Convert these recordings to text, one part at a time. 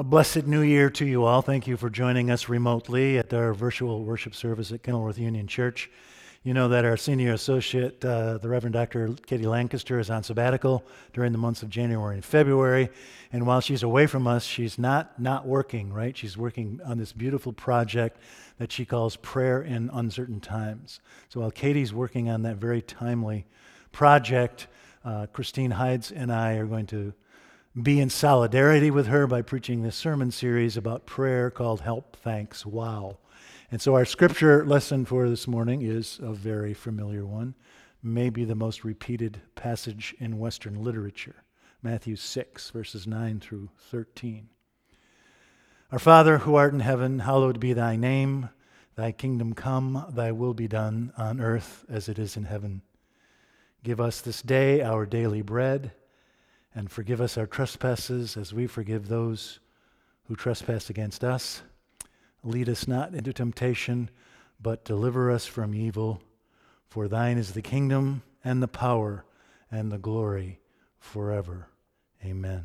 A blessed new year to you all. Thank you for joining us remotely at our virtual worship service at Kenilworth Union Church. You know that our senior associate, uh, the Reverend Dr. Katie Lancaster, is on sabbatical during the months of January and February. And while she's away from us, she's not not working, right? She's working on this beautiful project that she calls Prayer in Uncertain Times. So while Katie's working on that very timely project, uh, Christine Hides and I are going to be in solidarity with her by preaching this sermon series about prayer called Help, Thanks, Wow. And so our scripture lesson for this morning is a very familiar one, maybe the most repeated passage in Western literature Matthew 6, verses 9 through 13. Our Father, who art in heaven, hallowed be thy name. Thy kingdom come, thy will be done on earth as it is in heaven. Give us this day our daily bread and forgive us our trespasses as we forgive those who trespass against us. Lead us not into temptation, but deliver us from evil. For thine is the kingdom and the power and the glory forever. Amen.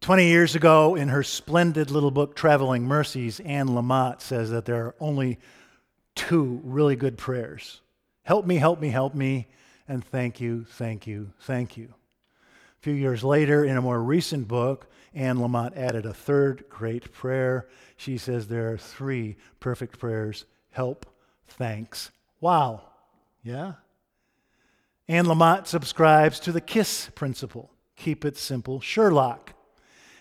Twenty years ago, in her splendid little book, Traveling Mercies, Anne Lamott says that there are only two really good prayers Help me, help me, help me, and thank you, thank you, thank you. A few years later, in a more recent book, Anne Lamott added a third great prayer. She says there are three perfect prayers help, thanks, wow. Yeah? Anne Lamott subscribes to the KISS principle keep it simple, Sherlock.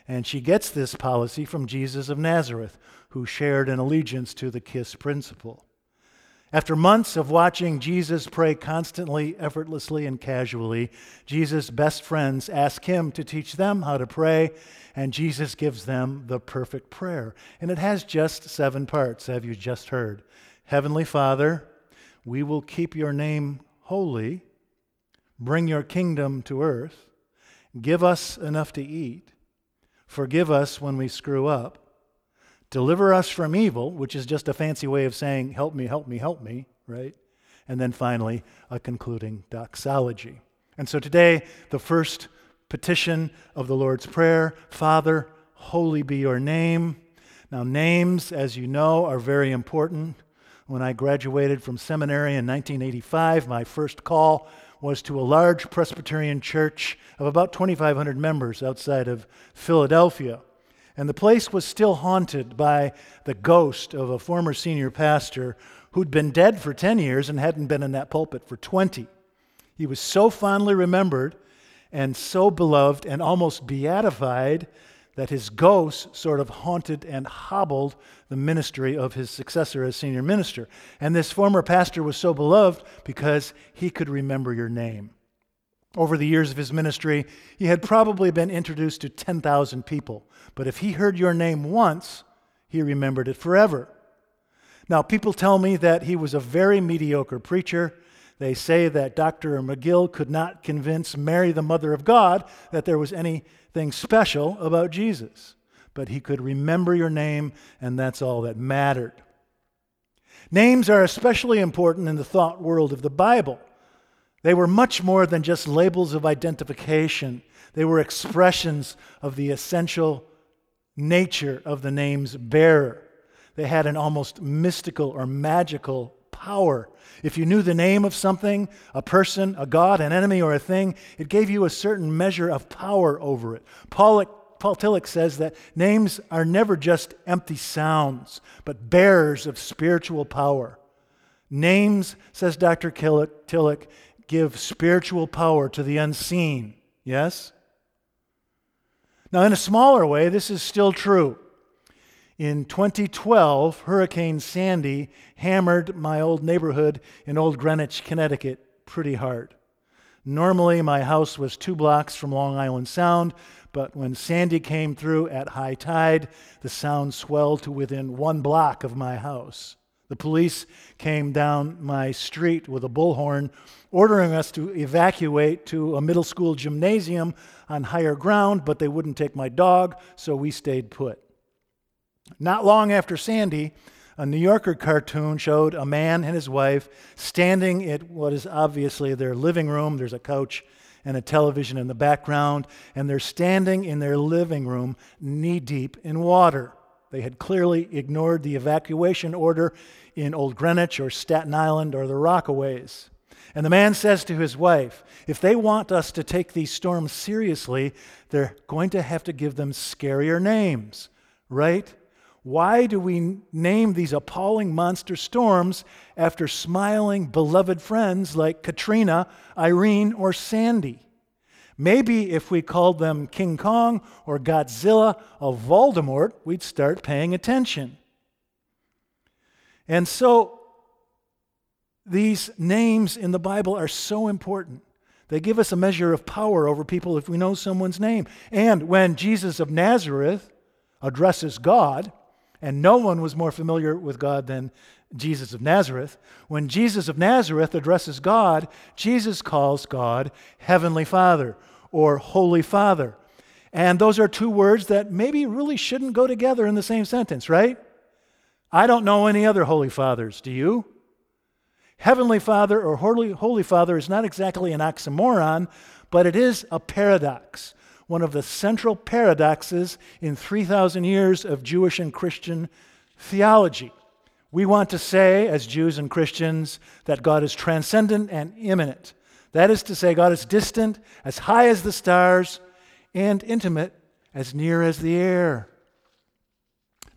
And she gets this policy from Jesus of Nazareth, who shared an allegiance to the KISS principle. After months of watching Jesus pray constantly, effortlessly, and casually, Jesus' best friends ask him to teach them how to pray, and Jesus gives them the perfect prayer. And it has just seven parts, have you just heard? Heavenly Father, we will keep your name holy, bring your kingdom to earth, give us enough to eat, forgive us when we screw up Deliver us from evil, which is just a fancy way of saying, help me, help me, help me, right? And then finally, a concluding doxology. And so today, the first petition of the Lord's Prayer Father, holy be your name. Now, names, as you know, are very important. When I graduated from seminary in 1985, my first call was to a large Presbyterian church of about 2,500 members outside of Philadelphia. And the place was still haunted by the ghost of a former senior pastor who'd been dead for 10 years and hadn't been in that pulpit for 20. He was so fondly remembered and so beloved and almost beatified that his ghost sort of haunted and hobbled the ministry of his successor as senior minister. And this former pastor was so beloved because he could remember your name. Over the years of his ministry, he had probably been introduced to 10,000 people. But if he heard your name once, he remembered it forever. Now, people tell me that he was a very mediocre preacher. They say that Dr. McGill could not convince Mary, the Mother of God, that there was anything special about Jesus. But he could remember your name, and that's all that mattered. Names are especially important in the thought world of the Bible. They were much more than just labels of identification, they were expressions of the essential nature of the name's bearer. They had an almost mystical or magical power. If you knew the name of something, a person, a god, an enemy, or a thing, it gave you a certain measure of power over it. Paul, Paul Tillich says that names are never just empty sounds, but bearers of spiritual power. Names, says Dr. Tillich, give spiritual power to the unseen. Yes? Now, in a smaller way, this is still true. In 2012, Hurricane Sandy hammered my old neighborhood in Old Greenwich, Connecticut, pretty hard. Normally, my house was two blocks from Long Island Sound, but when Sandy came through at high tide, the sound swelled to within one block of my house. The police came down my street with a bullhorn, ordering us to evacuate to a middle school gymnasium on higher ground, but they wouldn't take my dog, so we stayed put. Not long after Sandy, a New Yorker cartoon showed a man and his wife standing at what is obviously their living room. There's a couch and a television in the background, and they're standing in their living room knee deep in water. They had clearly ignored the evacuation order in Old Greenwich or Staten Island or the Rockaways. And the man says to his wife, if they want us to take these storms seriously, they're going to have to give them scarier names, right? Why do we name these appalling monster storms after smiling, beloved friends like Katrina, Irene, or Sandy? Maybe if we called them King Kong or Godzilla or Voldemort, we'd start paying attention. And so these names in the Bible are so important. They give us a measure of power over people if we know someone's name. And when Jesus of Nazareth addresses God, and no one was more familiar with God than Jesus of Nazareth, when Jesus of Nazareth addresses God, Jesus calls God Heavenly Father or Holy Father. And those are two words that maybe really shouldn't go together in the same sentence, right? I don't know any other Holy Fathers. Do you? Heavenly Father or Holy, Holy Father is not exactly an oxymoron, but it is a paradox, one of the central paradoxes in 3,000 years of Jewish and Christian theology. We want to say, as Jews and Christians, that God is transcendent and immanent. That is to say, God is distant, as high as the stars, and intimate, as near as the air.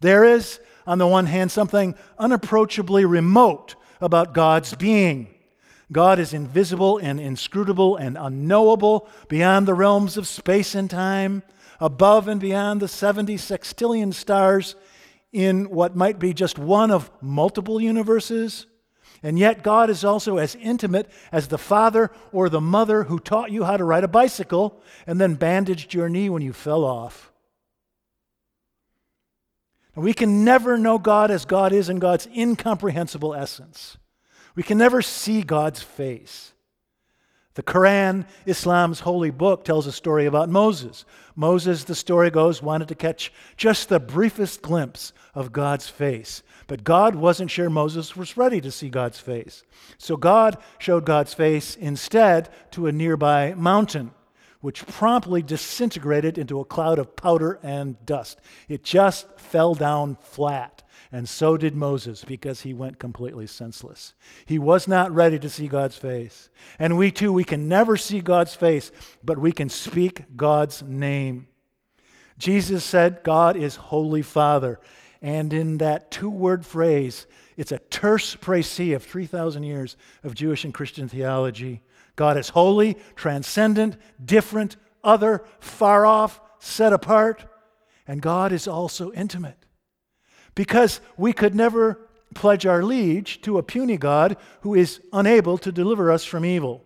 There is, on the one hand, something unapproachably remote about God's being. God is invisible and inscrutable and unknowable beyond the realms of space and time, above and beyond the 70 sextillion stars in what might be just one of multiple universes. And yet, God is also as intimate as the father or the mother who taught you how to ride a bicycle and then bandaged your knee when you fell off. We can never know God as God is in God's incomprehensible essence. We can never see God's face. The Quran, Islam's holy book, tells a story about Moses. Moses, the story goes, wanted to catch just the briefest glimpse of God's face. But God wasn't sure Moses was ready to see God's face. So God showed God's face instead to a nearby mountain which promptly disintegrated into a cloud of powder and dust. It just fell down flat. And so did Moses because he went completely senseless. He was not ready to see God's face. And we too, we can never see God's face, but we can speak God's name. Jesus said, God is Holy Father. And in that two word phrase, it's a terse précis of 3,000 years of Jewish and Christian theology. God is holy, transcendent, different, other, far off, set apart. And God is also intimate. Because we could never pledge our liege to a puny God who is unable to deliver us from evil.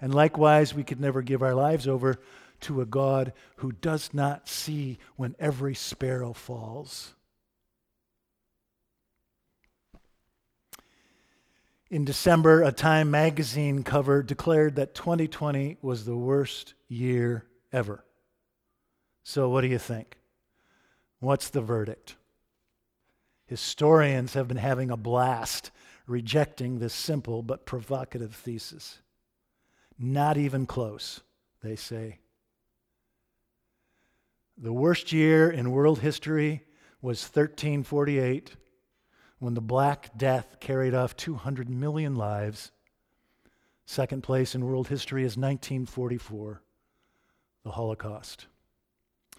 And likewise, we could never give our lives over to a God who does not see when every sparrow falls. In December, a Time magazine cover declared that 2020 was the worst year ever. So, what do you think? What's the verdict? Historians have been having a blast rejecting this simple but provocative thesis. Not even close, they say. The worst year in world history was 1348 when the Black Death carried off 200 million lives. Second place in world history is 1944, the Holocaust.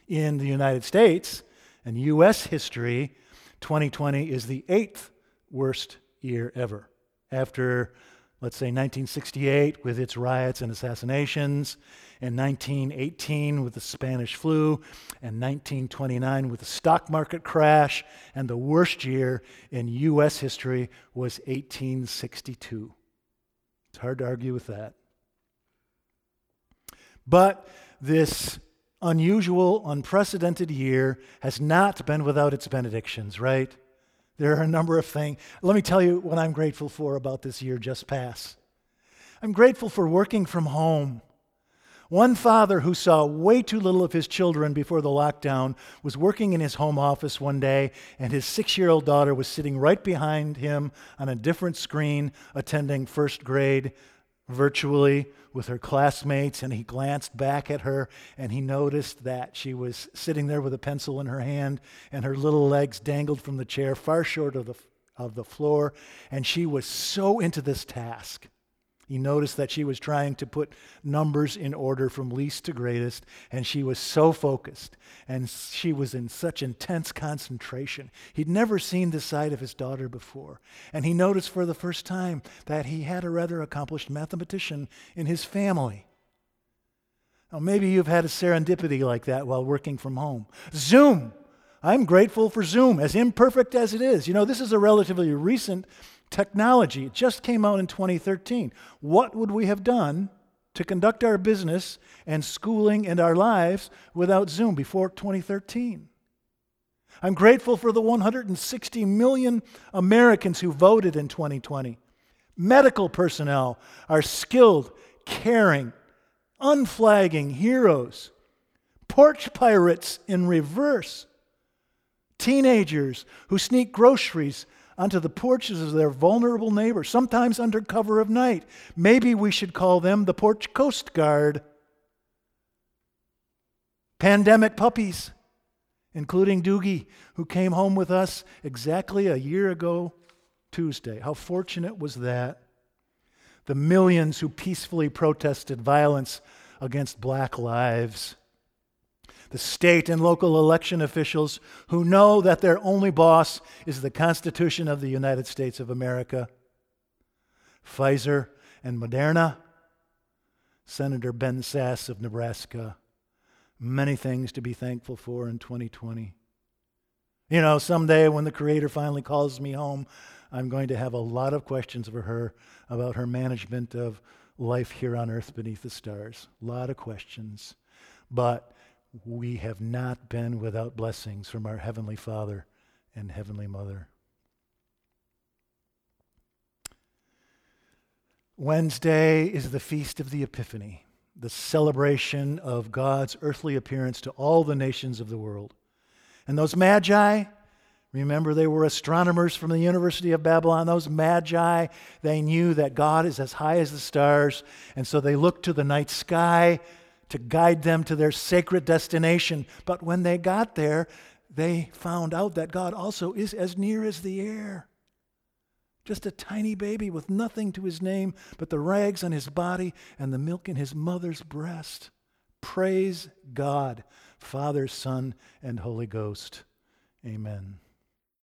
In the United States and U.S. history, 2020 is the eighth worst year ever. After, let's say, 1968 with its riots and assassinations, and 1918 with the Spanish flu, and 1929 with the stock market crash, and the worst year in U.S. history was 1862. It's hard to argue with that. But this unusual, unprecedented year has not been without its benedictions, right? There are a number of things. Let me tell you what I'm grateful for about this year just past. I'm grateful for working from home. One father who saw way too little of his children before the lockdown was working in his home office one day, and his six year old daughter was sitting right behind him on a different screen attending first grade virtually with her classmates, and he glanced back at her and he noticed that she was sitting there with a pencil in her hand and her little legs dangled from the chair far short of the, of the floor, and she was so into this task he noticed that she was trying to put numbers in order from least to greatest, and she was so focused, and she was in such intense concentration. He'd never seen the side of his daughter before, and he noticed for the first time that he had a rather accomplished mathematician in his family. Now, maybe you've had a serendipity like that while working from home. Zoom! I'm grateful for Zoom, as imperfect as it is. You know, this is a relatively recent technology. It just came out in 2013. What would we have done to conduct our business and schooling and our lives without Zoom before 2013? I'm grateful for the 160 million Americans who voted in 2020. Medical personnel are skilled, caring, unflagging heroes. Porch pirates in reverse. Teenagers who sneak groceries onto the porches of their vulnerable neighbors, sometimes under cover of night. Maybe we should call them the Porch Coast Guard. Pandemic puppies, including Doogie, who came home with us exactly a year ago Tuesday. How fortunate was that? The millions who peacefully protested violence against black lives the state and local election officials who know that their only boss is the Constitution of the United States of America. Pfizer and Moderna, Senator Ben Sasse of Nebraska. Many things to be thankful for in 2020. You know, someday when the Creator finally calls me home, I'm going to have a lot of questions for her about her management of life here on earth beneath the stars. A lot of questions. But we have not been without blessings from our Heavenly Father and Heavenly Mother. Wednesday is the Feast of the Epiphany, the celebration of God's earthly appearance to all the nations of the world. And those magi, remember they were astronomers from the University of Babylon, those magi, they knew that God is as high as the stars, and so they looked to the night sky to guide them to their sacred destination. But when they got there, they found out that God also is as near as the air. Just a tiny baby with nothing to his name but the rags on his body and the milk in his mother's breast. Praise God, Father, Son, and Holy Ghost. Amen.